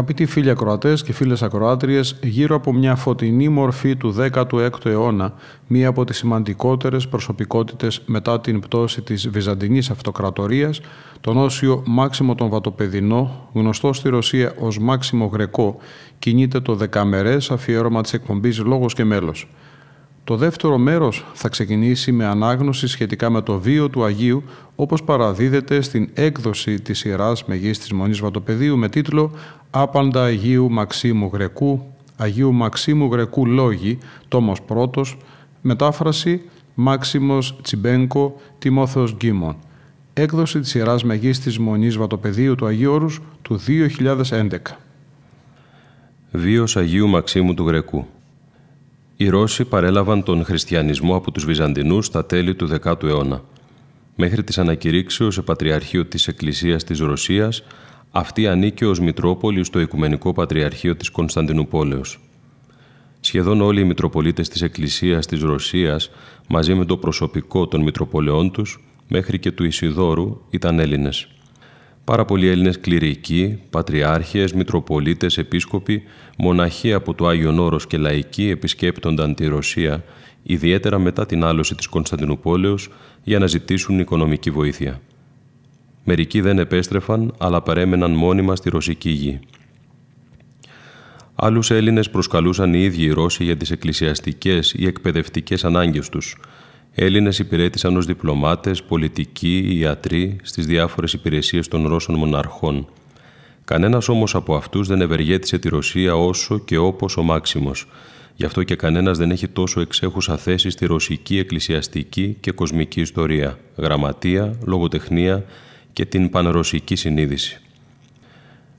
Αγαπητοί φίλοι ακροατές και φίλες ακροάτριες, γύρω από μια φωτεινή μορφή του 16ου αιώνα, μία από τις σημαντικότερες προσωπικότητες μετά την πτώση της Βυζαντινής Αυτοκρατορίας, τον Όσιο Μάξιμο τον Βατοπεδινό, γνωστό στη Ρωσία ως Μάξιμο Γρεκό, κινείται το δεκαμερές αφιέρωμα της εκπομπής Λόγος και Μέλος. Το δεύτερο μέρος θα ξεκινήσει με ανάγνωση σχετικά με το βίο του Αγίου όπως παραδίδεται στην έκδοση της Ιεράς Μεγής της Μονής Βατοπεδίου με τίτλο «Άπαντα Αγίου Μαξίμου Γρεκού, Αγίου Μαξίμου Γρεκού Λόγοι, τόμος πρώτος, μετάφραση Μάξιμος Τσιμπένκο, Τιμόθεος Γκίμων». Έκδοση της Ιεράς Μεγής της Μονής Βατοπεδίου του Αγίου Όρους του 2011. Βίος Αγίου Μαξίμου του Γρεκού οι Ρώσοι παρέλαβαν τον χριστιανισμό από τους Βυζαντινούς στα τέλη του 10ου αιώνα. Μέχρι της ανακηρύξεως σε Πατριαρχείο της Εκκλησίας της Ρωσίας, αυτή ανήκε ως Μητρόπολη στο Οικουμενικό Πατριαρχείο της Κωνσταντινούπολεως. Σχεδόν όλοι οι Μητροπολίτες της Εκκλησίας της Ρωσίας, μαζί με το προσωπικό των Μητροπολεών τους, μέχρι και του Ισιδόρου, ήταν Έλληνες. Πάρα πολλοί Έλληνες κληρικοί, πατριάρχες, μητροπολίτες, επίσκοποι, μοναχοί από το Άγιον Όρος και λαϊκοί επισκέπτονταν τη Ρωσία, ιδιαίτερα μετά την άλωση της Κωνσταντινούπολεως, για να ζητήσουν οικονομική βοήθεια. Μερικοί δεν επέστρεφαν, αλλά παρέμεναν μόνιμα στη ρωσική γη. Άλλους Έλληνες προσκαλούσαν οι ίδιοι οι Ρώσοι για τις εκκλησιαστικές ή εκπαιδευτικές ανάγκες τους, Έλληνες υπηρέτησαν ως διπλωμάτες, πολιτικοί, ιατροί στις διάφορες υπηρεσίες των Ρώσων μοναρχών. Κανένας όμως από αυτούς δεν ευεργέτησε τη Ρωσία όσο και όπως ο Μάξιμος. Γι' αυτό και κανένας δεν έχει τόσο εξέχουσα θέση στη ρωσική εκκλησιαστική και κοσμική ιστορία, γραμματεία, λογοτεχνία και την πανρωσική συνείδηση.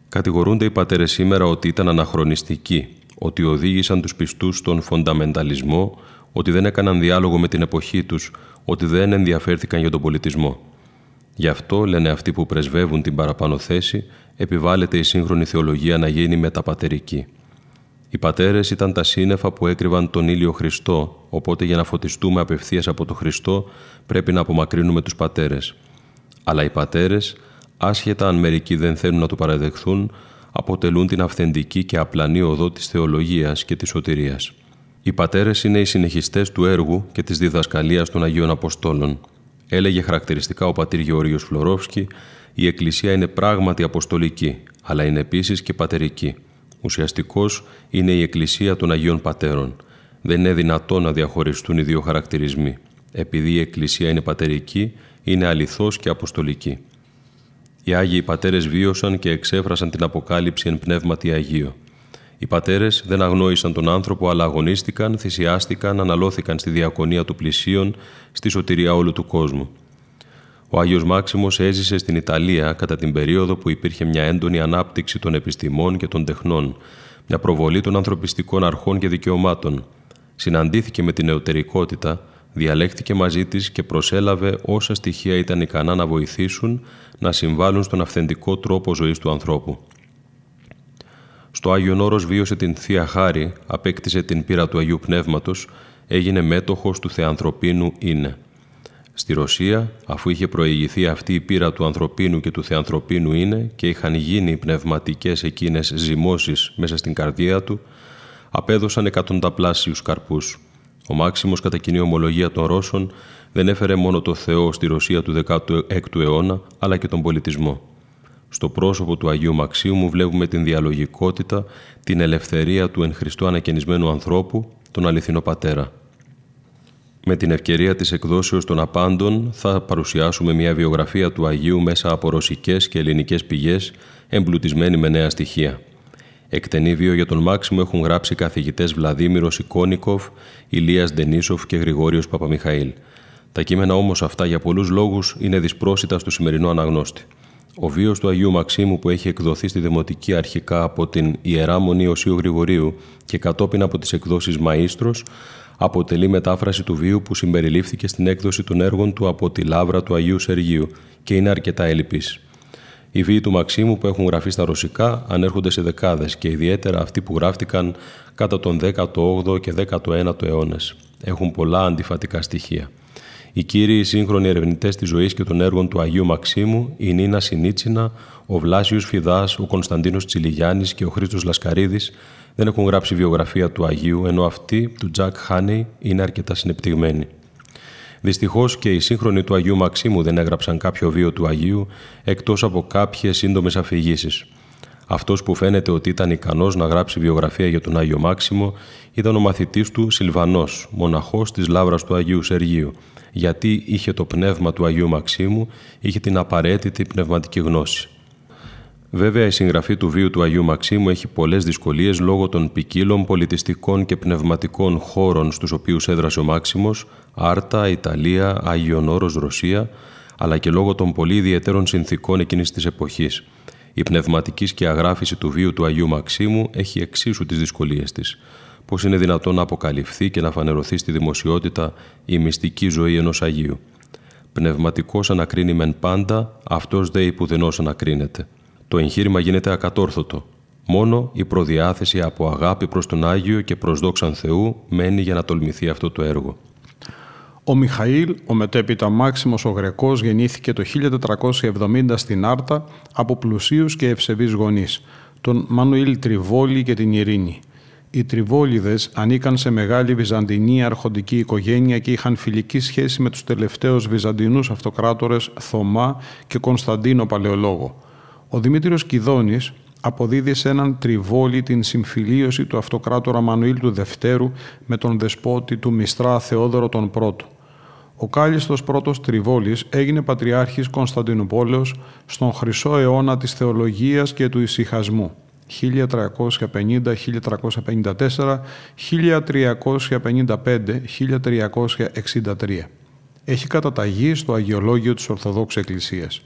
Κατηγορούνται οι πατέρες σήμερα ότι ήταν αναχρονιστικοί, ότι οδήγησαν τους πιστούς στον φονταμενταλισμό, ότι δεν έκαναν διάλογο με την εποχή τους, ότι δεν ενδιαφέρθηκαν για τον πολιτισμό. Γι' αυτό, λένε αυτοί που πρεσβεύουν την παραπάνω θέση, επιβάλλεται η σύγχρονη θεολογία να γίνει μεταπατερική. Οι πατέρες ήταν τα σύννεφα που έκρυβαν τον ήλιο Χριστό, οπότε για να φωτιστούμε απευθείας από τον Χριστό πρέπει να απομακρύνουμε τους πατέρες. Αλλά οι πατέρες, άσχετα αν μερικοί δεν θέλουν να το παραδεχθούν, αποτελούν την αυθεντική και απλανή οδό της θεολογίας και της σωτηρίας. Οι πατέρες είναι οι συνεχιστές του έργου και της διδασκαλίας των Αγίων Αποστόλων. Έλεγε χαρακτηριστικά ο πατήρ Γεώργιος Φλωρόφσκι, η Εκκλησία είναι πράγματι αποστολική, αλλά είναι επίσης και πατερική. Ουσιαστικός είναι η Εκκλησία των Αγίων Πατέρων. Δεν είναι δυνατό να διαχωριστούν οι δύο χαρακτηρισμοί. Επειδή η Εκκλησία είναι πατερική, είναι αληθώς και αποστολική. Οι Άγιοι Πατέρες βίωσαν και εξέφρασαν την αποκάλυψη εν πνεύματι Αγίο. Οι πατέρες δεν αγνόησαν τον άνθρωπο, αλλά αγωνίστηκαν, θυσιάστηκαν, αναλώθηκαν στη διακονία του πλησίων, στη σωτηρία όλου του κόσμου. Ο Άγιος Μάξιμος έζησε στην Ιταλία κατά την περίοδο που υπήρχε μια έντονη ανάπτυξη των επιστημών και των τεχνών, μια προβολή των ανθρωπιστικών αρχών και δικαιωμάτων. Συναντήθηκε με την νεωτερικότητα, διαλέχθηκε μαζί της και προσέλαβε όσα στοιχεία ήταν ικανά να βοηθήσουν να συμβάλλουν στον αυθεντικό τρόπο ζωής του ανθρώπου. Στο Άγιον Όρος βίωσε την Θεία Χάρη, απέκτησε την πείρα του Αγίου Πνεύματος, έγινε μέτοχος του Θεανθρωπίνου Είναι. Στη Ρωσία, αφού είχε προηγηθεί αυτή η πείρα του ανθρωπίνου και του θεανθρωπίνου είναι και είχαν γίνει πνευματικές εκείνες ζυμώσεις μέσα στην καρδία του, απέδωσαν εκατονταπλάσιους καρπούς. Ο Μάξιμος κατά κοινή ομολογία των Ρώσων δεν έφερε μόνο το Θεό στη Ρωσία του 16ου αιώνα, αλλά και τον πολιτισμό. Στο πρόσωπο του Αγίου Μαξίου μου βλέπουμε την διαλογικότητα, την ελευθερία του εν Χριστώ ανακαινισμένου ανθρώπου, τον αληθινό Πατέρα. Με την ευκαιρία της εκδόσεως των απάντων θα παρουσιάσουμε μια βιογραφία του Αγίου μέσα από ρωσικές και ελληνικές πηγές εμπλουτισμένη με νέα στοιχεία. Εκτενή βίο για τον Μάξιμο έχουν γράψει καθηγητές Βλαδίμηρος Ικόνικοφ, Ηλίας Ντενίσοφ και Γρηγόριος Παπαμιχαήλ. Τα κείμενα όμως αυτά για πολλούς λόγους είναι δυσπρόσιτα στο σημερινό αναγνώστη. Ο βίος του Αγίου Μαξίμου που έχει εκδοθεί στη Δημοτική αρχικά από την Ιερά Μονή Οσίου Γρηγορίου και κατόπιν από τις εκδόσεις Μαΐστρος αποτελεί μετάφραση του βίου που συμπεριλήφθηκε στην έκδοση των έργων του από τη λάβρα του Αγίου Σεργίου και είναι αρκετά ελλειπής. Οι βίοι του Μαξίμου που έχουν γραφεί στα ρωσικά ανέρχονται σε δεκάδες και ιδιαίτερα αυτοί που γράφτηκαν κατά τον 18ο και 19ο αιώνες. Έχουν πολλά αντιφατικά στοιχεία. Οι κύριοι σύγχρονοι ερευνητές της ζωής και των έργων του Αγίου Μαξίμου, η Νίνα Σινίτσινα, ο Βλάσιος Φιδάς, ο Κωνσταντίνος Τσιλιγιάννης και ο Χρήστος Λασκαρίδης, δεν έχουν γράψει βιογραφία του Αγίου, ενώ αυτή του Τζακ Χάνεϊ είναι αρκετά συνεπτυγμένη. Δυστυχώς και οι σύγχρονοι του Αγίου Μαξίμου δεν έγραψαν κάποιο βίο του Αγίου εκτός από κάποιες σύντομες αφηγήσεις. Αυτός που φαίνεται ότι ήταν ικανός να γράψει βιογραφία για τον Άγιο Μάξιμο ήταν ο μαθητής του Σιλβανός, μοναχός της λάβρα του Αγίου Σεργίου, γιατί είχε το πνεύμα του Αγίου Μαξίμου, είχε την απαραίτητη πνευματική γνώση. Βέβαια, η συγγραφή του βίου του Αγίου Μαξίμου έχει πολλές δυσκολίες λόγω των ποικίλων πολιτιστικών και πνευματικών χώρων στους οποίους έδρασε ο Μάξιμος, Άρτα, Ιταλία, Άγιον Όρος, Ρωσία, αλλά και λόγω των πολύ ιδιαίτερων συνθήκων εκείνης της εποχής. Η πνευματική σκιαγράφηση του βίου του Αγίου Μαξίμου έχει εξίσου τις δυσκολίες της. Πώς είναι δυνατόν να αποκαλυφθεί και να φανερωθεί στη δημοσιότητα η μυστική ζωή ενός Αγίου. Πνευματικός ανακρίνει μεν πάντα, αυτός δε υπουδενός ανακρίνεται. Το εγχείρημα γίνεται ακατόρθωτο. Μόνο η προδιάθεση από αγάπη προς τον Άγιο και προς δόξαν Θεού μένει για να τολμηθεί αυτό το έργο. Ο Μιχαήλ, ο μετέπειτα Μάξιμος ο Γρεκός, γεννήθηκε το 1470 στην Άρτα από πλουσίους και ευσεβείς γονείς, τον Μανουήλ Τριβόλη και την Ειρήνη. Οι Τριβόλιδες ανήκαν σε μεγάλη βυζαντινή αρχοντική οικογένεια και είχαν φιλική σχέση με τους τελευταίους βυζαντινούς αυτοκράτορες Θωμά και Κωνσταντίνο Παλαιολόγο. Ο Δημήτριος Κιδόνης αποδίδει σε έναν τριβόλι την συμφιλίωση του αυτοκράτορα Μανουήλ του Δευτέρου με τον δεσπότη του Μιστρά Θεόδωρο τον Πρώτο. Ο Κάλιστος πρώτος Τριβόλης έγινε πατριάρχης Κωνσταντινούπολεως στον χρυσό αιώνα της θεολογίας και του ησυχασμού 1350-1354, 1355-1363. Έχει καταταγεί στο Αγιολόγιο της Ορθοδόξου Εκκλησίας.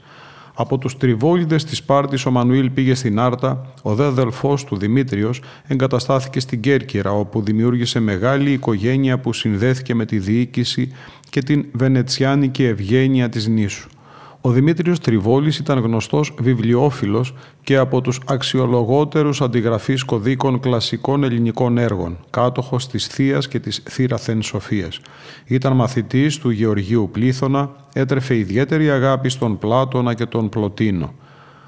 Από τους τριβόλιδες της Σπάρτης ο Μανουήλ πήγε στην Άρτα, ο δε αδελφός του Δημήτριος εγκαταστάθηκε στην Κέρκυρα όπου δημιούργησε μεγάλη οικογένεια που συνδέθηκε με τη διοίκηση και την βενετσιάνικη ευγένεια της νήσου. Ο Δημήτριος Τριβόλης ήταν γνωστός βιβλιοφίλος και από τους αξιολογότερους αντιγραφείς κωδίκων κλασικών ελληνικών έργων, κάτοχος της θείας και της Θήραθεν Σοφίας. Ήταν μαθητής του Γεωργίου Πλήθωνα, έτρεφε ιδιαίτερη αγάπη στον Πλάτωνα και τον Πλωτίνο.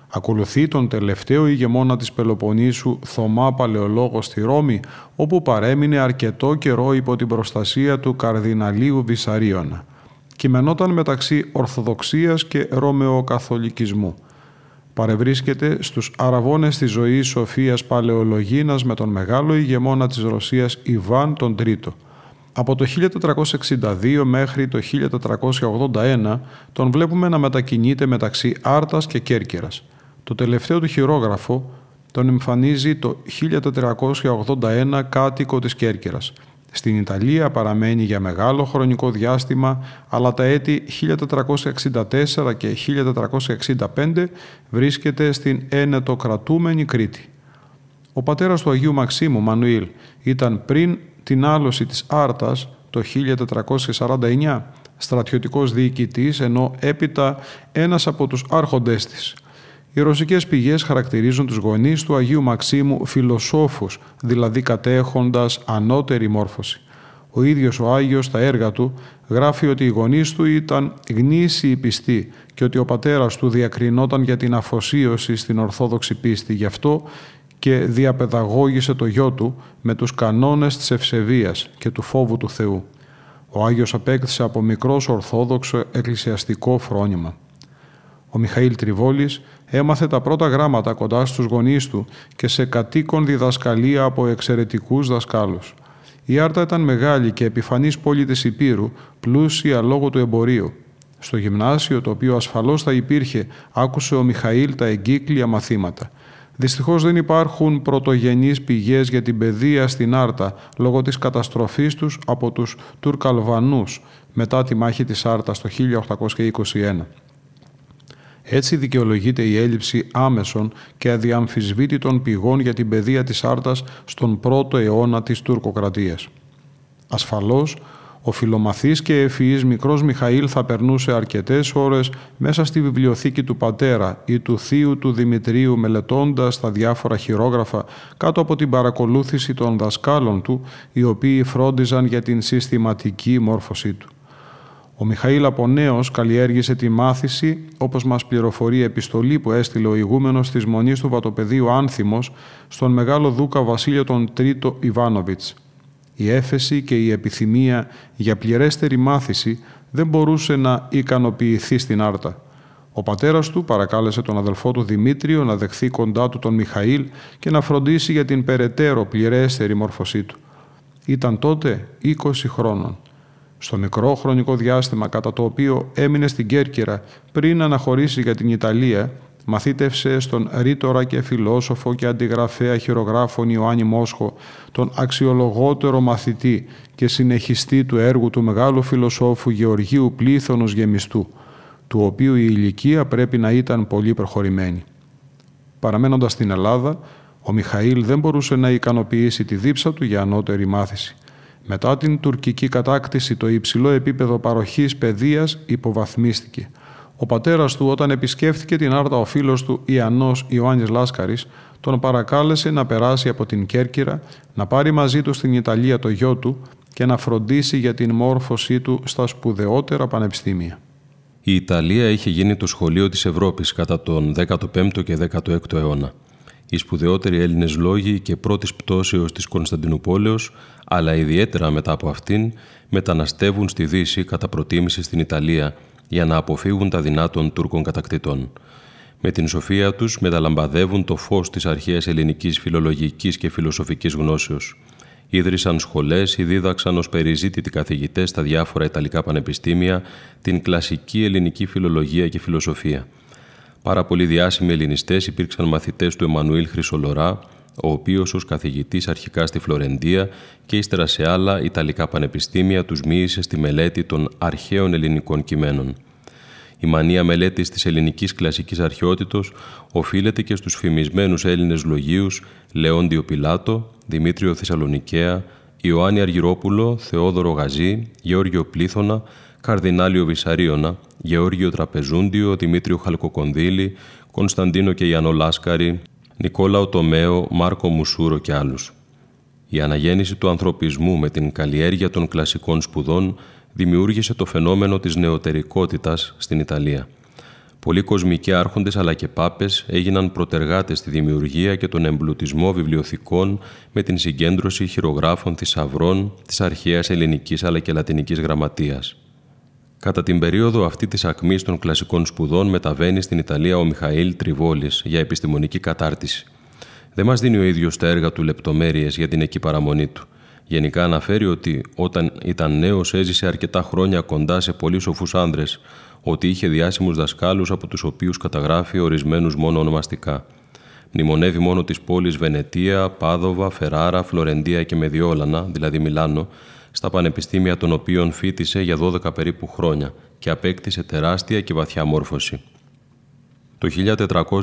Ακολουθεί τον τελευταίο ηγεμόνα της Πελοποννήσου Θωμά Παλαιολόγος στη Ρώμη, όπου παρέμεινε αρκετό καιρό υπό την προστασία του Καρδιναλίου Βυσαρίωνα κειμενόταν μεταξύ Ορθοδοξίας και Ρωμαιοκαθολικισμού. Παρευρίσκεται στους αραβώνες της ζωής Σοφίας Παλαιολογίνας με τον μεγάλο ηγεμόνα της Ρωσίας Ιβάν τον Τρίτο. Από το 1462 μέχρι το 1481 τον βλέπουμε να μετακινείται μεταξύ Άρτας και Κέρκυρας. Το τελευταίο του χειρόγραφο τον εμφανίζει το 1481 κάτοικο της Κέρκυρας. Στην Ιταλία παραμένει για μεγάλο χρονικό διάστημα, αλλά τα έτη 1464 και 1465 βρίσκεται στην ένετοκρατούμενη Κρήτη. Ο πατέρας του Αγίου Μαξίμου, Μανουήλ, ήταν πριν την άλωση της Άρτας το 1449 στρατιωτικός διοικητής, ενώ έπειτα ένας από τους άρχοντές της – οι ρωσικές πηγές χαρακτηρίζουν τους γονείς του Αγίου Μαξίμου φιλοσόφους, δηλαδή κατέχοντας ανώτερη μόρφωση. Ο ίδιος ο Άγιος στα έργα του γράφει ότι οι γονείς του ήταν γνήσιοι πιστοί και ότι ο πατέρας του διακρινόταν για την αφοσίωση στην Ορθόδοξη πίστη. Γι' αυτό και διαπαιδαγώγησε το γιο του με τους κανόνες της ευσεβίας και του φόβου του Θεού. Ο Άγιος απέκτησε από μικρός Ορθόδοξο εκκλησιαστικό φρόνημα. Ο Μιχαήλ Τριβόλης έμαθε τα πρώτα γράμματα κοντά στους γονείς του και σε κατοίκον διδασκαλία από εξαιρετικούς δασκάλους. Η Άρτα ήταν μεγάλη και επιφανής πόλη της Υπήρου, πλούσια λόγω του εμπορίου. Στο γυμνάσιο, το οποίο ασφαλώς θα υπήρχε, άκουσε ο Μιχαήλ τα εγκύκλια μαθήματα. Δυστυχώς δεν υπάρχουν πρωτογενείς πηγές για την παιδεία στην Άρτα λόγω της καταστροφής τους από τους Τουρκαλβανούς μετά τη μάχη της Άρτας το 1821. Έτσι δικαιολογείται η έλλειψη άμεσων και αδιαμφισβήτητων πηγών για την παιδεία της Άρτας στον πρώτο αιώνα της τουρκοκρατίας. Ασφαλώς, ο φιλομαθής και ευφυής μικρός Μιχαήλ θα περνούσε αρκετές ώρες μέσα στη βιβλιοθήκη του πατέρα ή του θείου του Δημητρίου μελετώντας τα διάφορα χειρόγραφα κάτω από την παρακολούθηση των δασκάλων του οι οποίοι φρόντιζαν για την συστηματική μόρφωσή του. Ο Μιχαήλ από νέος καλλιέργησε τη μάθηση, όπως μας πληροφορεί η επιστολή που έστειλε ο ηγούμενος της Μονής του Βατοπεδίου Άνθιμος στον Μεγάλο Δούκα Βασίλειο τον Τρίτο Ιβάνοβιτς. Η έφεση και η επιθυμία για πληρέστερη μάθηση δεν μπορούσε να ικανοποιηθεί στην Άρτα. Ο πατέρας του παρακάλεσε τον αδελφό του Δημήτριο να δεχθεί κοντά του τον Μιχαήλ και να φροντίσει για την περαιτέρω πληρέστερη μόρφωσή του. Ήταν τότε 20 χρόνων. Στο μικρό χρονικό διάστημα κατά το οποίο έμεινε στην Κέρκυρα πριν αναχωρήσει για την Ιταλία, μαθήτευσε στον ρήτορα και φιλόσοφο και αντιγραφέα χειρογράφων Ιωάννη Μόσχο, τον αξιολογότερο μαθητή και συνεχιστή του έργου του μεγάλου φιλοσόφου Γεωργίου Πλήθωνος Γεμιστού, του οποίου η ηλικία πρέπει να ήταν πολύ προχωρημένη. Παραμένοντας στην Ελλάδα, ο Μιχαήλ δεν μπορούσε να ικανοποιήσει τη δίψα του για ανώτερη μάθηση – μετά την τουρκική κατάκτηση το υψηλό επίπεδο παροχής παιδείας υποβαθμίστηκε. Ο πατέρας του όταν επισκέφθηκε την Άρτα ο φίλος του Ιαννός Ιωάννης Λάσκαρης τον παρακάλεσε να περάσει από την Κέρκυρα, να πάρει μαζί του στην Ιταλία το γιο του και να φροντίσει για την μόρφωσή του στα σπουδαιότερα πανεπιστήμια. Η Ιταλία είχε γίνει το σχολείο της Ευρώπης κατά τον 15ο και 16ο αιώνα. Οι σπουδαιότεροι Έλληνες λόγοι και πρώτης πτώσεως της Κωνσταντινούπολεως, αλλά ιδιαίτερα μετά από αυτήν, μεταναστεύουν στη Δύση κατά προτίμηση στην Ιταλία για να αποφύγουν τα δεινά των Τούρκων κατακτητών. Με την σοφία τους μεταλαμπαδεύουν το φως της αρχαίας ελληνικής φιλολογικής και φιλοσοφικής γνώσεως. Ίδρυσαν σχολές ή δίδαξαν ως περιζήτητοι καθηγητές στα διάφορα Ιταλικά πανεπιστήμια την κλασική ελληνική φιλολογία και φιλοσοφία. Πάρα πολλοί διάσημοι Ελληνιστές υπήρξαν μαθητές του Εμμανουήλ Χρυσολορά, ο οποίος ως καθηγητής αρχικά στη Φλωρεντία και ύστερα σε άλλα Ιταλικά πανεπιστήμια τους μίλησε στη μελέτη των αρχαίων ελληνικών κειμένων. Η μανία μελέτης της ελληνικής κλασικής αρχαιότητος οφείλεται και στους φημισμένους Έλληνες λογίους Λεόντιο Πιλάτο, Δημήτριο Θεσσαλονικαία, Ιωάννη Αργυρόπουλο, Θεόδωρο Γαζή, Γεώργιο Πλήθωνα, Καρδινάλιο Βυσαρίωνα, Γεώργιο Τραπεζούντιο, Δημήτριο Χαλκοκονδύλη, Κωνσταντίνο και Ιαννό Λάσκαρη, Νικόλαο Τομέο, Μάρκο Μουσούρο και άλλους. Η αναγέννηση του ανθρωπισμού με την καλλιέργεια των κλασικών σπουδών δημιούργησε το φαινόμενο της νεωτερικότητας στην Ιταλία. Πολλοί κοσμικοί άρχοντες αλλά και πάπες έγιναν προτεργάτες στη δημιουργία και τον εμπλουτισμό βιβλιοθηκών με την συγκέντρωση χειρογράφων θησαυρών της αρχαίας ελληνικής αλλά και λατινικής γραμματείας. Κατά την περίοδο αυτή της ακμής των κλασικών σπουδών μεταβαίνει στην Ιταλία ο Μιχαήλ Τριβόλης για επιστημονική κατάρτιση. Δεν μας δίνει ο ίδιος τα έργα του λεπτομέρειες για την εκεί παραμονή του. Γενικά αναφέρει ότι όταν ήταν νέος έζησε αρκετά χρόνια κοντά σε πολύ σοφούς άνδρες, ότι είχε διάσημους δασκάλους από τους οποίους καταγράφει ορισμένους μόνο ονομαστικά. Μνημονεύει μόνο τις πόλεις Βενετία, Πάδοβα, Φεράρα, Φλωρεντία και Μεδιόλανα, δηλαδή Μιλάνο, στα πανεπιστήμια των οποίων φίτησε για 12 περίπου χρόνια και απέκτησε τεράστια και βαθιά μόρφωση. Το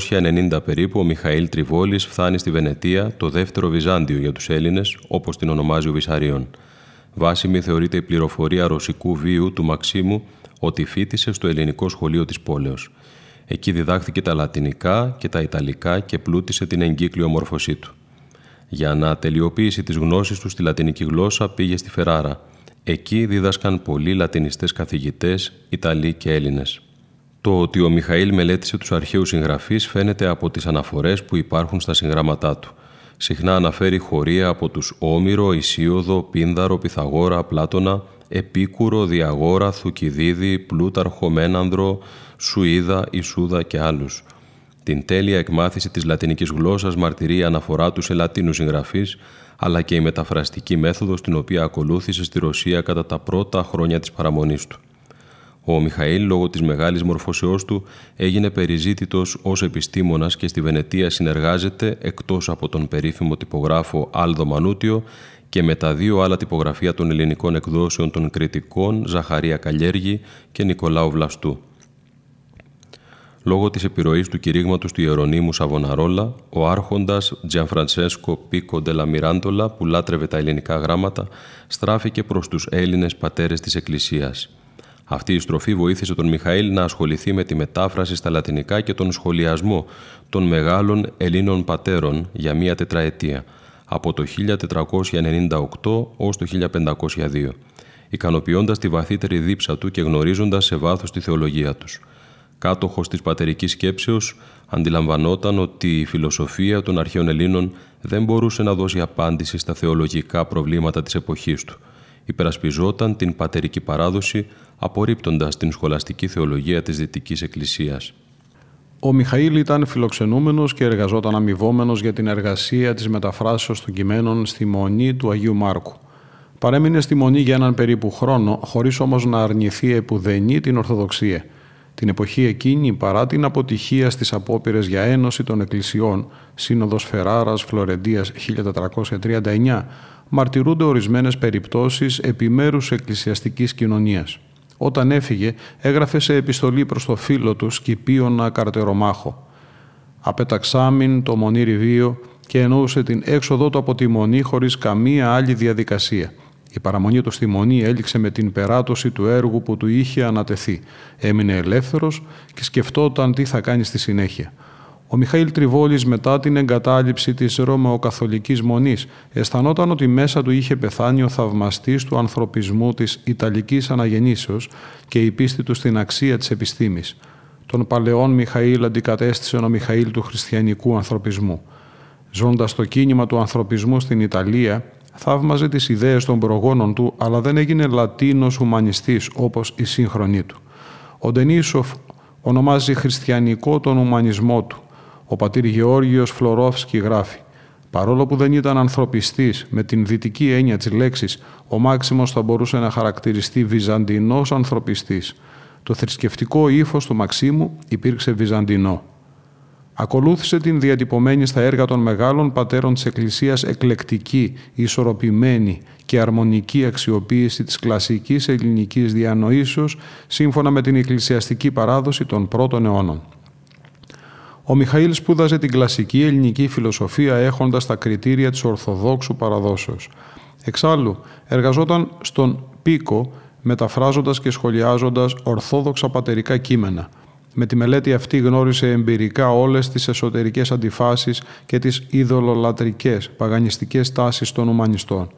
1490 περίπου ο Μιχαήλ Τριβόλης φτάνει στη Βενετία το δεύτερο Βυζάντιο για τους Έλληνες, όπως την ονομάζει ο Βυσαρίων. Βάσιμη θεωρείται η πληροφορία ρωσικού βίου του Μαξίμου ότι φίτησε στο ελληνικό σχολείο της πόλεως. Εκεί διδάχθηκε τα λατινικά και τα ιταλικά και πλούτησε την εγκύκλιο μόρφωσή του. Για να τελειοποιήσει τις γνώσεις του στη λατινική γλώσσα πήγε στη Φεράρα. Εκεί δίδασκαν πολλοί λατινιστές καθηγητές, Ιταλοί και Έλληνες. Το ότι ο Μιχαήλ μελέτησε τους αρχαίους συγγραφείς φαίνεται από τις αναφορές που υπάρχουν στα συγγράμματά του. Συχνά αναφέρει χωρία από τους Όμηρο, Ισίωδο, Πίνδαρο, Πυθαγόρα, Πλάτωνα, Επίκουρο, Διαγόρα, Θουκυδίδη, Πλούταρχο, Μένανδρο, Σουίδα, Ισούδα και άλλους – την τέλεια εκμάθηση της λατινικής γλώσσας μαρτυρεί η αναφορά του σε λατίνους συγγραφείς, αλλά και η μεταφραστική μέθοδος την οποία ακολούθησε στη Ρωσία κατά τα πρώτα χρόνια της παραμονής του. Ο Μιχαήλ, λόγω της μεγάλης μορφωσεώς του, έγινε περιζήτητος ως επιστήμονας και στη Βενετία συνεργάζεται, εκτός από τον περίφημο τυπογράφο Άλδο Μανούτιο, και με τα δύο άλλα τυπογραφία των ελληνικών εκδόσεων των κριτικών Ζαχαρία Καλιέργη και Νικολάου Βλαστού. Λόγω της επιρροής του κηρύγματος του Ιερονίμου Σαβοναρόλα, ο άρχοντας Τζιανφρανσέσκο Πίκο Ντελαμιράντολα, που λάτρευε τα ελληνικά γράμματα, στράφηκε προς τους Έλληνες πατέρες της Εκκλησίας. Αυτή η στροφή βοήθησε τον Μιχαήλ να ασχοληθεί με τη μετάφραση στα λατινικά και τον σχολιασμό των μεγάλων Ελλήνων πατέρων για μία τετραετία, από το 1498 ως το 1502, ικανοποιώντας τη βαθύτερη δίψα του και γνωρίζοντας σε βάθος τη θεολογία τους. Κάτοχος της πατερικής σκέψεως, αντιλαμβανόταν ότι η φιλοσοφία των αρχαίων Ελλήνων δεν μπορούσε να δώσει απάντηση στα θεολογικά προβλήματα της εποχής του. Υπερασπιζόταν την πατερική παράδοση, απορρίπτοντας την σχολαστική θεολογία της Δυτικής Εκκλησίας. Ο Μιχαήλ ήταν φιλοξενούμενος και εργαζόταν αμοιβόμενος για την εργασία της μεταφράσεως των κειμένων στη Μονή του Αγίου Μάρκου. Παρέμεινε στη Μονή για έναν περίπου χρόνο, χωρίς όμως να αρνηθεί επουδενή την Ορθοδοξία. Την εποχή εκείνη, παρά την αποτυχία στις απόπειρες για ένωση των εκκλησιών, Σύνοδος Φεράρας Φλωρεντίας 1439, μαρτυρούνται ορισμένες περιπτώσεις επιμέρους εκκλησιαστικής κοινωνίας. Όταν έφυγε, έγραφε σε επιστολή προς το φίλο του Σκυπίωνα Καρτερομάχο. Απέταξάμιν το μονήρι βίο και εννοούσε την έξοδό του από τη μονή χωρίς καμία άλλη διαδικασία. Η παραμονή του στη μονή έληξε με την περάτωση του έργου που του είχε ανατεθεί. Έμεινε ελεύθερος και σκεφτόταν τι θα κάνει στη συνέχεια. Ο Μιχαήλ Τριβόλης μετά την εγκατάλειψη της Ρωμαιοκαθολικής Μονής αισθανόταν ότι μέσα του είχε πεθάνει ο θαυμαστής του ανθρωπισμού της Ιταλικής Αναγεννήσεως και η πίστη του στην αξία της επιστήμης. Τον παλαιόν Μιχαήλ αντικατέστησε ο Μιχαήλ του χριστιανικού ανθρωπισμού. Ζώντας το κίνημα του ανθρωπισμού στην Ιταλία, θαύμαζε τις ιδέες των προγόνων του, αλλά δεν έγινε Λατίνος ουμανιστής όπως η σύγχρονή του. Ο Ντενίσοφ ονομάζει χριστιανικό τον ουμανισμό του. Ο πατήρ Γεώργιος Φλωρόφσκι γράφει «Παρόλο που δεν ήταν ανθρωπιστής με την δυτική έννοια της λέξης, ο Μάξιμος θα μπορούσε να χαρακτηριστεί βυζαντινός ανθρωπιστής. Το θρησκευτικό ύφος του Μαξίμου υπήρξε βυζαντινό. Ακολούθησε την διατυπωμένη στα έργα των μεγάλων πατέρων της Εκκλησίας εκλεκτική, ισορροπημένη και αρμονική αξιοποίηση της κλασικής ελληνικής διανοήσεως σύμφωνα με την εκκλησιαστική παράδοση των πρώτων αιώνων. Ο Μιχαήλ σπούδαζε την κλασική ελληνική φιλοσοφία έχοντας τα κριτήρια της Ορθοδόξου παραδόσεως. Εξάλλου, εργαζόταν στον Πίκο μεταφράζοντας και σχολιάζοντας ορθόδοξα πατερικά κείμενα. Με τη μελέτη αυτή γνώρισε εμπειρικά όλες τις εσωτερικές αντιφάσεις και τις ειδωλολατρικές, παγανιστικές τάσεις των ουμανιστών.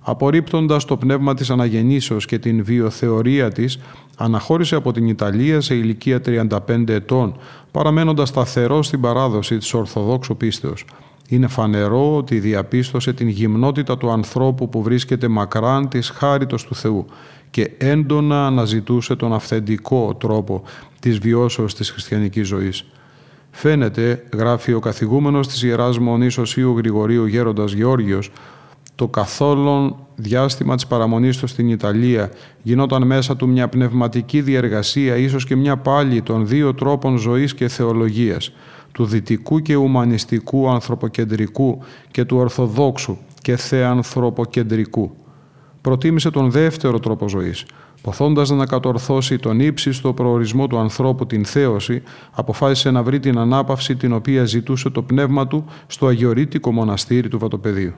Απορρίπτοντας το πνεύμα της αναγεννήσεως και την βιοθεωρία της, αναχώρησε από την Ιταλία σε ηλικία 35 ετών, παραμένοντας σταθερό στην παράδοση της Ορθοδόξου πίστεως. Είναι φανερό ότι διαπίστωσε την γυμνότητα του ανθρώπου που βρίσκεται μακράν της χάριτος του Θεού και έντονα αναζητούσε τον αυθεντικό τρόπο της βιώσεως της χριστιανικής ζωής. Φαίνεται, γράφει ο καθηγούμενος της Ιεράς Μονής Οσίου Γρηγορίου Γέροντας Γεώργιος, το καθόλου διάστημα της παραμονής του στην Ιταλία γινόταν μέσα του μια πνευματική διεργασία, ίσως και μια πάλι των δύο τρόπων ζωής και θεολογίας, του δυτικού και ουμανιστικού ανθρωποκεντρικού και του ορθοδόξου και θεανθρωποκεντρικού. Προτίμησε τον δεύτερο τρόπο ζωής, Ποθώντας να κατορθώσει τον ύψιστο προορισμό του ανθρώπου την θέωση, αποφάσισε να βρει την ανάπαυση την οποία ζητούσε το πνεύμα του στο αγιορείτικο μοναστήρι του Βατοπεδίου.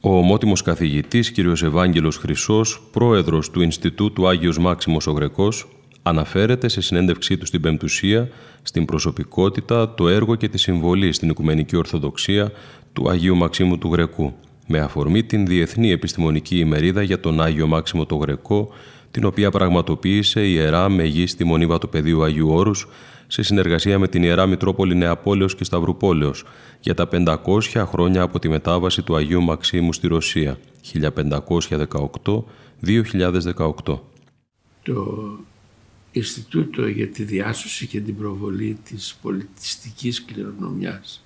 Ο ομότιμος καθηγητής κ. Ευάγγελος Χρυσός, πρόεδρος του Ινστιτούτου Άγιος Μάξιμος ο Γρεκός, αναφέρεται σε συνέντευξή του στην Πεμπτουσία στην προσωπικότητα, το έργο και τη συμβολή στην Οικουμενική Ορθοδοξία του Αγίου Μαξίμου του Γρεκού, με αφορμή την Διεθνή Επιστημονική ημερίδα για τον Άγιο Μάξιμο το Γρεκό, την οποία πραγματοποίησε η Ιερά Μεγή στη Μονή Βατοπεδίου Αγίου Όρους σε συνεργασία με την Ιερά Μητρόπολη Νεαπόλεως και Σταυρουπόλεως για τα 500 χρόνια από τη μετάβαση του Αγίου Μαξίμου στη Ρωσία, 1518-2018. Το Ινστιτούτο για τη Διάσωση και την Προβολή της Πολιτιστικής Κληρονομιάς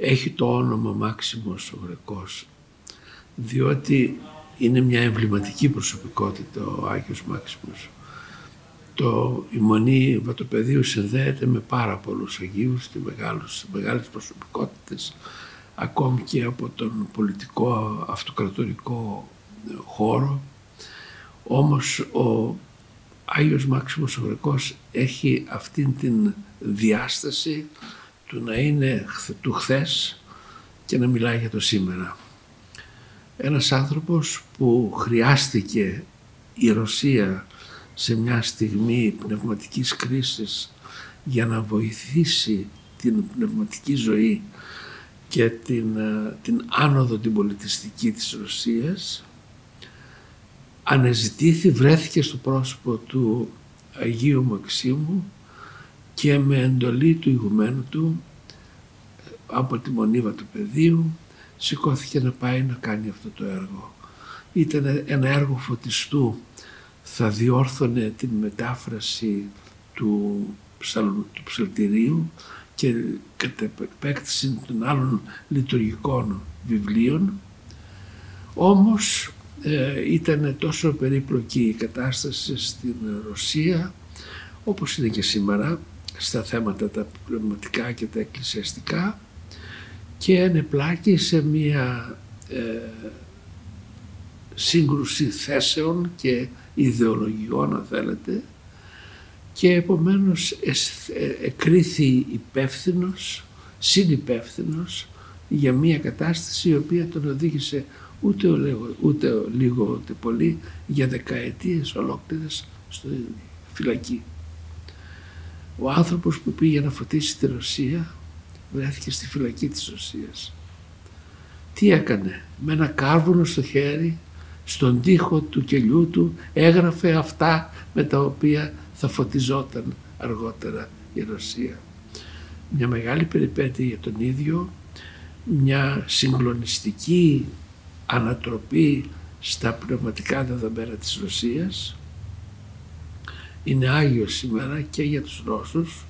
έχει το όνομα Μάξιμος ο Γρεκός διότι είναι μια εμβληματική προσωπικότητα ο Άγιος Μάξιμος. Το, η Μονή Βατοπεδίου συνδέεται με πάρα πολλούς Αγίους και μεγάλους, μεγάλες προσωπικότητες ακόμη και από τον πολιτικό αυτοκρατορικό χώρο. Όμως ο Άγιος Μάξιμος ο Γρεκός έχει αυτήν την διάσταση του να είναι του χθες και να μιλάει για το σήμερα. Ένας άνθρωπος που χρειάστηκε η Ρωσία σε μια στιγμή πνευματικής κρίσης για να βοηθήσει την πνευματική ζωή και την, ε, την άνοδο την πολιτιστική της Ρωσίας αναζητήθη, βρέθηκε στο πρόσωπο του Αγίου Μαξίμου και με εντολή του ηγουμένου του από τη μονίβα του πεδίου σηκώθηκε να πάει να κάνει αυτό το έργο. Ήταν ένα έργο φωτιστού, θα διόρθωνε την μετάφραση του, του ψαλτηρίου και κατά επέκταση των άλλων λειτουργικών βιβλίων. Όμως ε, ήταν τόσο περίπλοκη η κατάσταση στην Ρωσία όπως είναι και σήμερα στα θέματα τα πνευματικά και τα εκκλησιαστικά και ενεπλάκη σε μία ε, σύγκρουση θέσεων και ιδεολογιών αν θέλετε και επομένως ε, εκρίθη υπεύθυνος, συνυπεύθυνος για μία κατάσταση η οποία τον οδήγησε ούτε, λίγο, ούτε λίγο ούτε πολύ για δεκαετίες ολόκληρες στο φυλακή. Ο άνθρωπος που πήγε να φωτίσει τη Ρωσία βρέθηκε στη φυλακή της Ρωσίας. Τι έκανε, με ένα κάρβουνο στο χέρι, στον τοίχο του κελιού του έγραφε αυτά με τα οποία θα φωτιζόταν αργότερα η Ρωσία. Μια μεγάλη περιπέτεια για τον ίδιο, μια συγκλονιστική ανατροπή στα πνευματικά δεδομένα της Ρωσίας. Είναι Άγιος σήμερα και για τους Ρώσους,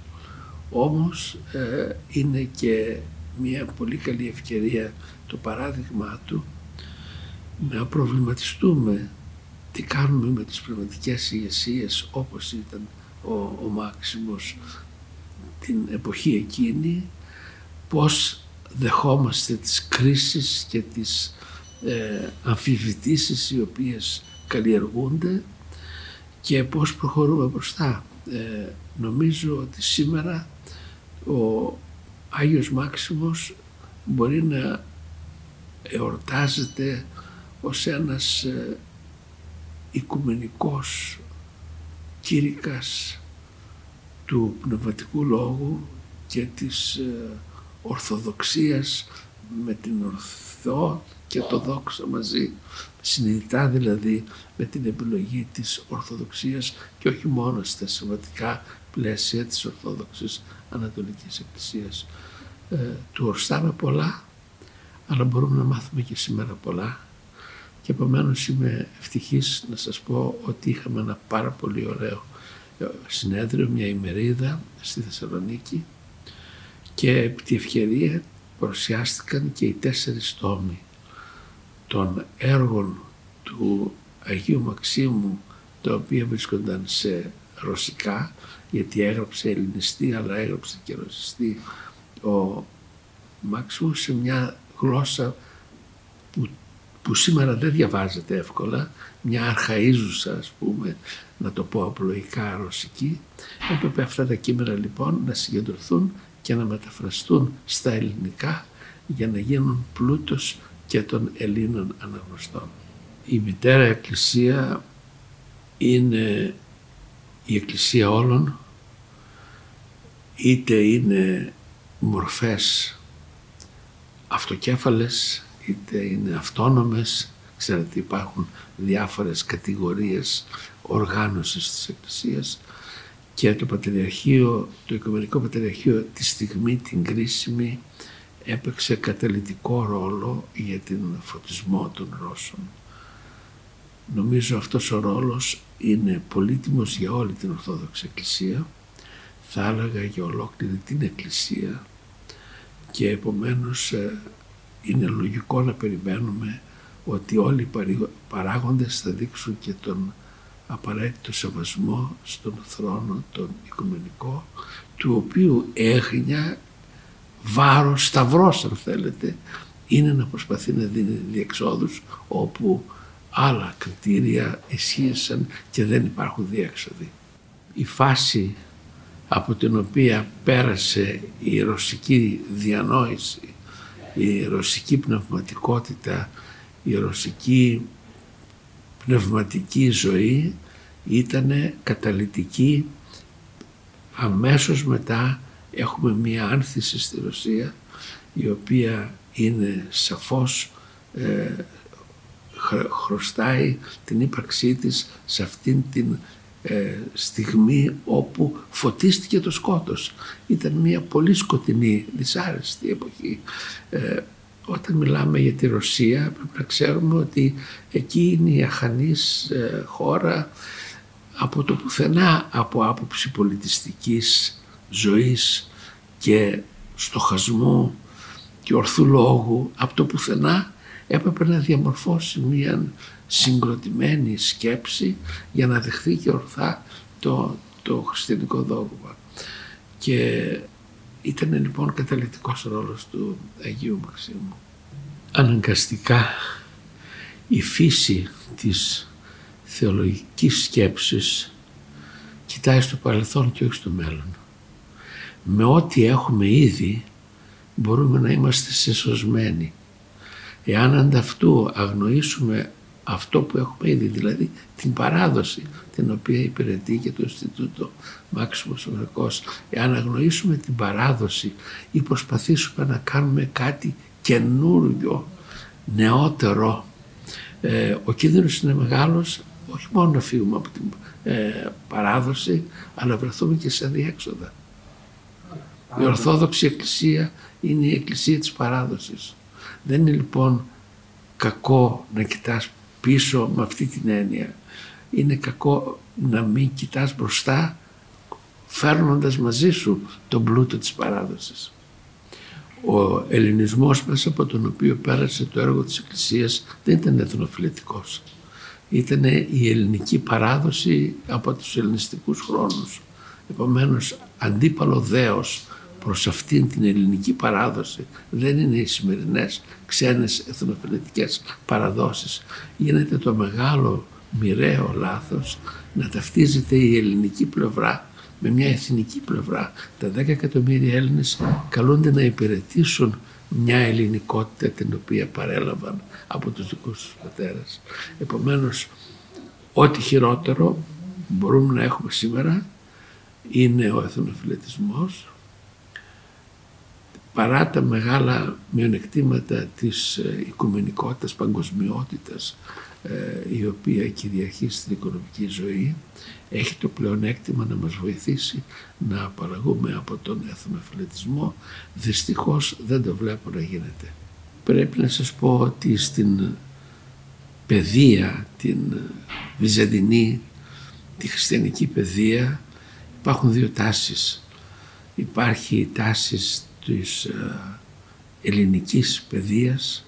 όμως ε, είναι και μια πολύ καλή ευκαιρία το παράδειγμα του να προβληματιστούμε τι κάνουμε με τις πνευματικές ηγεσίες όπως ήταν ο, ο Μάξιμος την εποχή εκείνη, πώς δεχόμαστε τις κρίσεις και τις ε, αμφιβητήσεις οι οποίες καλλιεργούνται και πώς προχωρούμε μπροστά. Ε, νομίζω ότι σήμερα ο Άγιος Μάξιμος μπορεί να εορτάζεται ως ένας ε, οικουμενικός κήρυκας του πνευματικού λόγου και της ε, ορθοδοξίας με την ορθό και το δόξα μαζί, συνειδητά δηλαδή με την επιλογή της Ορθοδοξίας και όχι μόνο στα σημαντικά πλαίσια της Ορθόδοξης Ανατολικής Εκκλησίας. Ε, του ορστάμε πολλά, αλλά μπορούμε να μάθουμε και σήμερα πολλά. Και επομένως είμαι ευτυχής να σας πω ότι είχαμε ένα πάρα πολύ ωραίο ε, συνέδριο, μια ημερίδα στη Θεσσαλονίκη και επί τη ευκαιρία παρουσιάστηκαν και οι τέσσερις τόμοι των έργων του Αγίου Μαξίμου τα οποία βρίσκονταν σε ρωσικά γιατί έγραψε ελληνιστή αλλά έγραψε και ρωσιστή ο Μαξίμου σε μια γλώσσα που, που σήμερα δεν διαβάζεται εύκολα μια αρχαΐζουσα ας πούμε να το πω απλοϊκά ρωσική. Έπρεπε αυτά τα κείμενα λοιπόν να συγκεντρωθούν και να μεταφραστούν στα ελληνικά για να γίνουν πλούτος και των Ελλήνων αναγνωστών. Η Μητέρα Εκκλησία είναι η Εκκλησία όλων, είτε είναι μορφές αυτοκέφαλες, είτε είναι αυτόνομες. Ξέρετε υπάρχουν διάφορες κατηγορίες οργάνωσης της Εκκλησίας και το Πατριαρχείο, το Οικουμενικό Πατριαρχείο τη στιγμή την κρίσιμη έπαιξε καταλητικό ρόλο για την φωτισμό των Ρώσων. Νομίζω αυτός ο ρόλος είναι πολύτιμος για όλη την Ορθόδοξη Εκκλησία, θα έλεγα για ολόκληρη την Εκκλησία και επομένως ε, είναι λογικό να περιμένουμε ότι όλοι οι παράγοντες θα δείξουν και τον απαραίτητο σεβασμό στον θρόνο, τον οικουμενικό, του οποίου έγνοια βάρος, σταυρός αν θέλετε, είναι να προσπαθεί να δίνει διεξόδους όπου άλλα κριτήρια ισχύσαν και δεν υπάρχουν διέξοδοι. Η φάση από την οποία πέρασε η ρωσική διανόηση, η ρωσική πνευματικότητα, η ρωσική πνευματική ζωή ήταν καταλητική. Αμέσως μετά έχουμε μία άνθηση στη Ρωσία η οποία είναι σαφώς ε, χρωστάει την ύπαρξή της σε αυτήν την ε, στιγμή όπου φωτίστηκε το σκότος. Ήταν μια πολύ σκοτεινή, δυσάρεστη εποχή. Ε, όταν μιλάμε για τη Ρωσία πρέπει να ξέρουμε ότι εκεί είναι η αχανής ε, χώρα από το πουθενά από άποψη πολιτιστικής ζωής και στοχασμού και ορθού λόγου από το πουθενά έπρεπε να διαμορφώσει μια συγκροτημένη σκέψη για να δεχθεί και ορθά το, το χριστιανικό δόγμα. Και ήταν λοιπόν καταλητικός ρόλος του Αγίου Μαξίμου. Αναγκαστικά η φύση της θεολογικής σκέψης κοιτάει στο παρελθόν και όχι στο μέλλον. Με ό,τι έχουμε ήδη μπορούμε να είμαστε σεσωσμένοι. Εάν ανταυτού αγνοήσουμε αυτό που έχουμε ήδη, δηλαδή την παράδοση την οποία υπηρετεί και το Ινστιτούτο Μάξιμος Ογρεκός. Εάν αγνοήσουμε την παράδοση ή προσπαθήσουμε να κάνουμε κάτι καινούριο, νεότερο, ε, ο κίνδυνος είναι μεγάλος όχι μόνο να φύγουμε από την ε, παράδοση, αλλά βρεθούμε και σε διέξοδα. Η Ορθόδοξη Εκκλησία είναι η Εκκλησία της παράδοσης. Δεν είναι λοιπόν κακό να κοιτάς πίσω με αυτή την έννοια. Είναι κακό να μην κοιτάς μπροστά φέρνοντας μαζί σου τον πλούτο της παράδοσης. Ο ελληνισμός μέσα από τον οποίο πέρασε το έργο της Εκκλησίας δεν ήταν εθνοφιλετικός. Ήταν η ελληνική παράδοση από τους ελληνιστικούς χρόνους. Επομένως αντίπαλο δέος προς αυτήν την ελληνική παράδοση δεν είναι οι σημερινές ξένες εθνοφιλετικές παραδόσεις. Γίνεται το μεγάλο μοιραίο λάθος να ταυτίζεται η ελληνική πλευρά με μια εθνική πλευρά. Τα 10 εκατομμύρια Έλληνες καλούνται να υπηρετήσουν μια ελληνικότητα την οποία παρέλαβαν από τους δικούς τους πατέρες. Επομένως, ό,τι χειρότερο μπορούμε να έχουμε σήμερα είναι ο εθνοφιλετισμός παρά τα μεγάλα μειονεκτήματα της ε, οικουμενικότητας, παγκοσμιότητας ε, η οποία κυριαρχεί στην οικονομική ζωή έχει το πλεονέκτημα να μας βοηθήσει να απαλλαγούμε από τον εθνοφιλετισμό. Δυστυχώς δεν το βλέπω να γίνεται. Πρέπει να σας πω ότι στην παιδεία, την βυζαντινή, τη χριστιανική παιδεία υπάρχουν δύο τάσεις. Υπάρχει η τάση της ε, ελληνικής παιδείας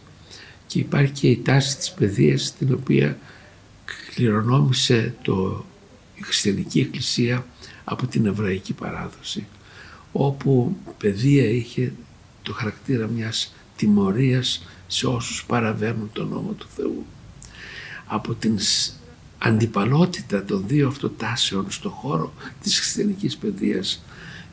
και υπάρχει και η τάση της παιδείας την οποία κληρονόμησε το, η χριστιανική εκκλησία από την εβραϊκή παράδοση όπου παιδεία είχε το χαρακτήρα μιας τιμωρίας σε όσους παραβαίνουν τον νόμο του Θεού. Από την αντιπαλότητα των δύο αυτοτάσεων στον χώρο της χριστιανικής παιδείας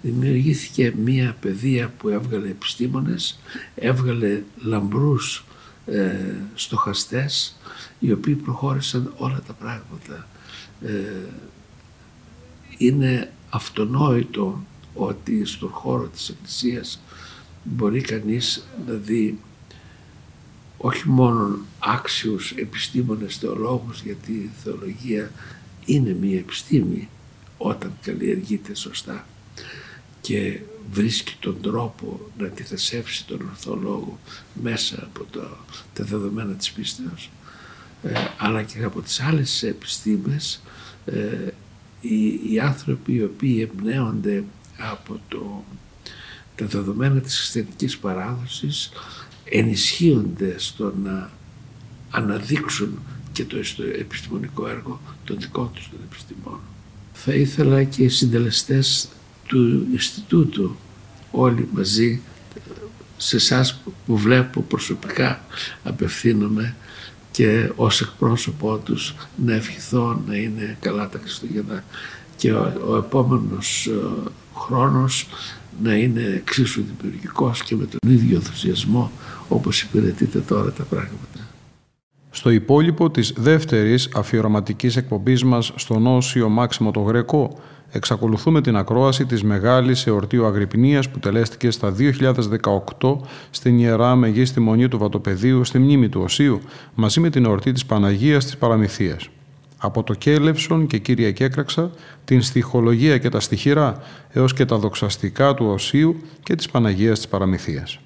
δημιουργήθηκε μία παιδεία που έβγαλε επιστήμονες, έβγαλε λαμπρούς ε, στοχαστές οι οποίοι προχώρησαν όλα τα πράγματα. Ε, είναι αυτονόητο ότι στον χώρο της Εκκλησίας μπορεί κανείς να δει όχι μόνο άξιους επιστήμονες θεολόγους γιατί η θεολογία είναι μία επιστήμη όταν καλλιεργείται σωστά και βρίσκει τον τρόπο να αντιθεσέψει τον ορθολόγο μέσα από το, τα δεδομένα της πίστεως ε, αλλά και από τις άλλες επιστήμες ε, οι, οι, άνθρωποι οι οποίοι εμπνέονται από το, τα δεδομένα της χριστιανικής παράδοσης ενισχύονται στο να αναδείξουν και το επιστημονικό έργο των δικών τους των επιστημόνων. Θα ήθελα και οι συντελεστές του Ινστιτούτου όλοι μαζί σε εσάς που βλέπω προσωπικά απευθύνομαι και ως εκπρόσωπό τους να ευχηθώ να είναι καλά τα Χριστούγεννα και ο, ο επόμενος ε, χρόνος να είναι εξίσου δημιουργικός και με τον ίδιο ενθουσιασμό όπως υπηρετείτε τώρα τα πράγματα. Στο υπόλοιπο της δεύτερης αφιερωματικής εκπομπής μας στον Όσιο Μάξιμο το Γρεκό εξακολουθούμε την ακρόαση της μεγάλης εορτίου Αγρυπνίας που τελέστηκε στα 2018 στην Ιερά Μεγίστη Μονή του Βατοπεδίου στη μνήμη του Οσίου μαζί με την εορτή της Παναγίας της Παραμυθίας. Από το Κέλευσον και Κύρια Κέκραξα, την στοιχολογία και τα στοιχειρά έως και τα δοξαστικά του Οσίου και της Παναγίας της Παραμυθίας.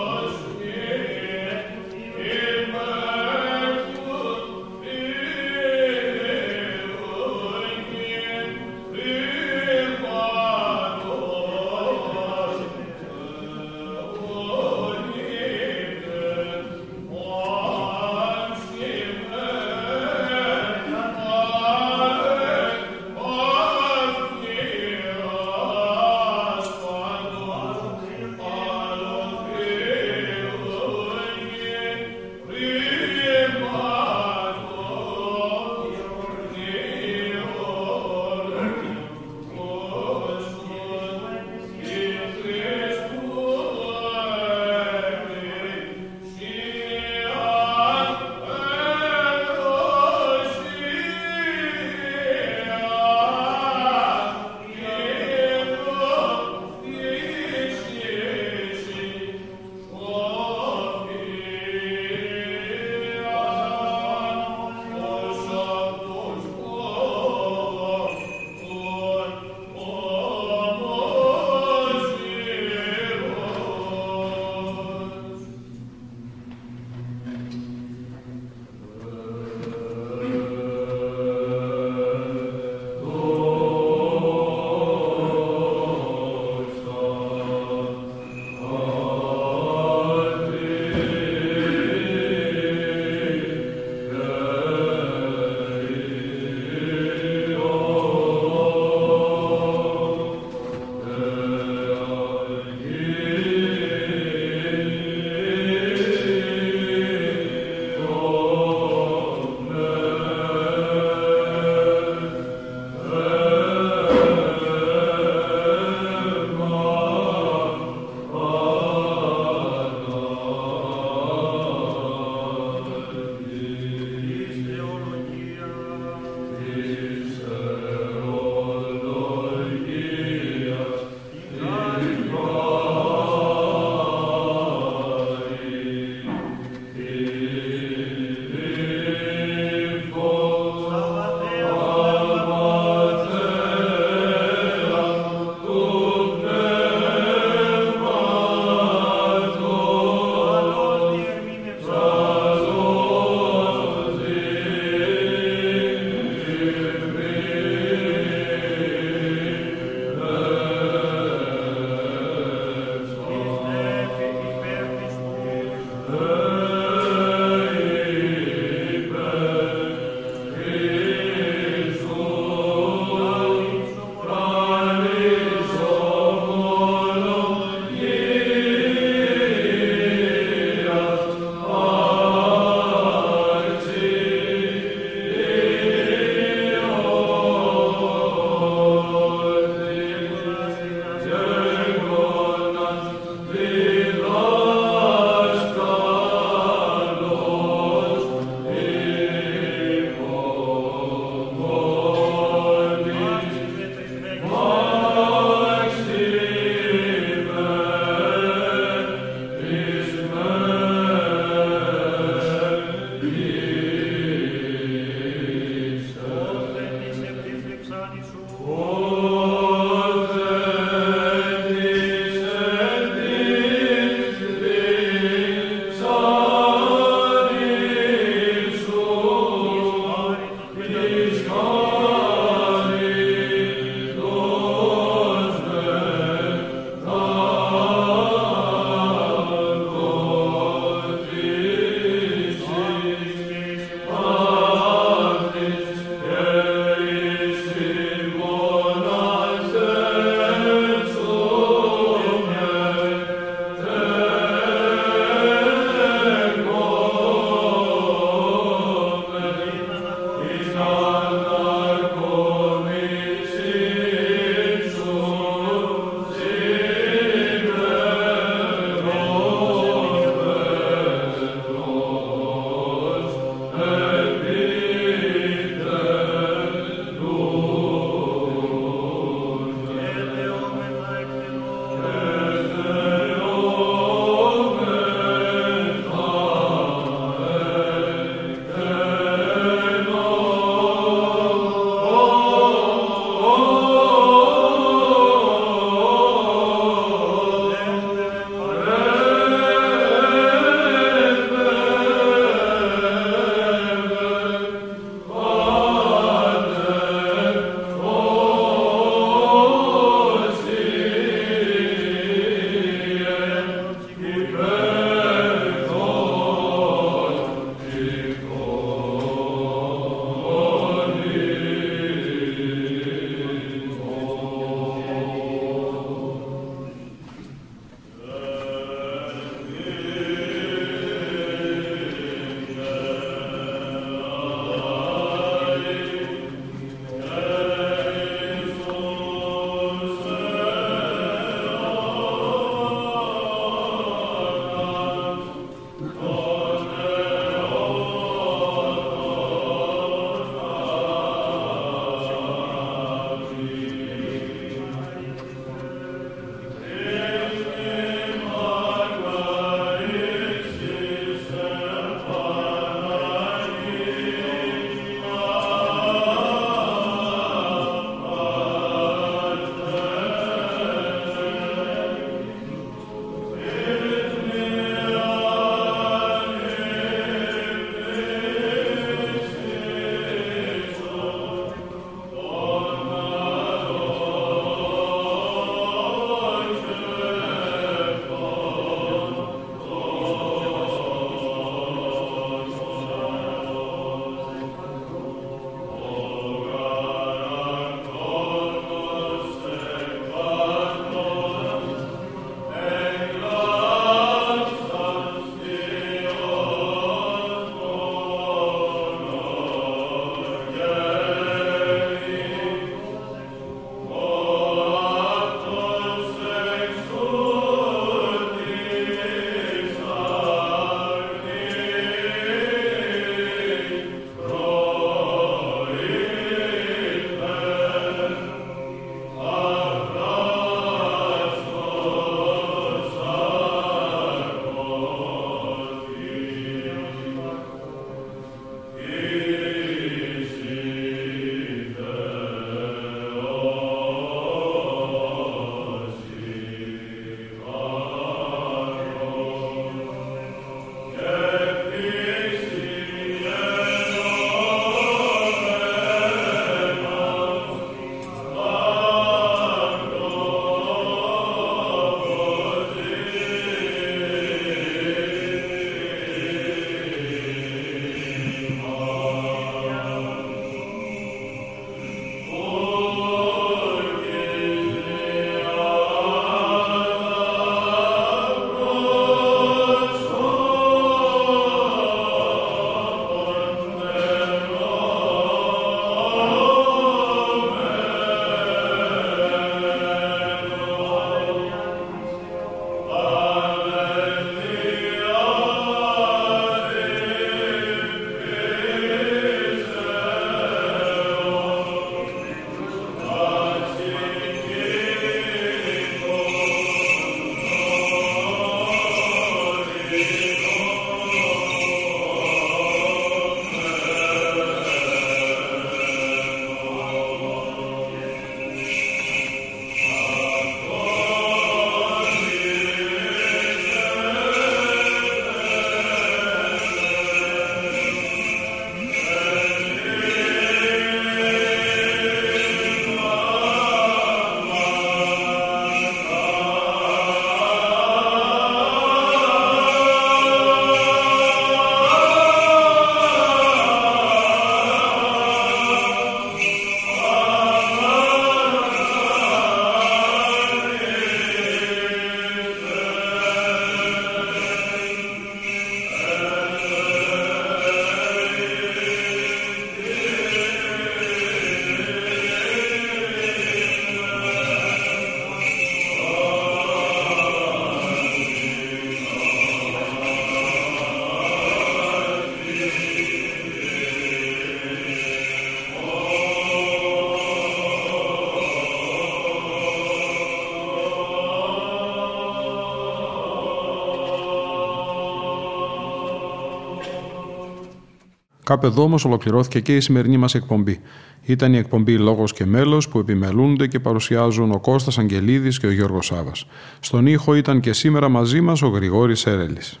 Κάπου εδώ όμως ολοκληρώθηκε και η σημερινή μας εκπομπή. Ήταν η εκπομπή Λόγος και Μέλος που επιμελούνται και παρουσιάζουν ο Κώστας Αγγελίδης και ο Γιώργος Σάβας. Στον ήχο ήταν και σήμερα μαζί μας ο Γρηγόρης Έρελης.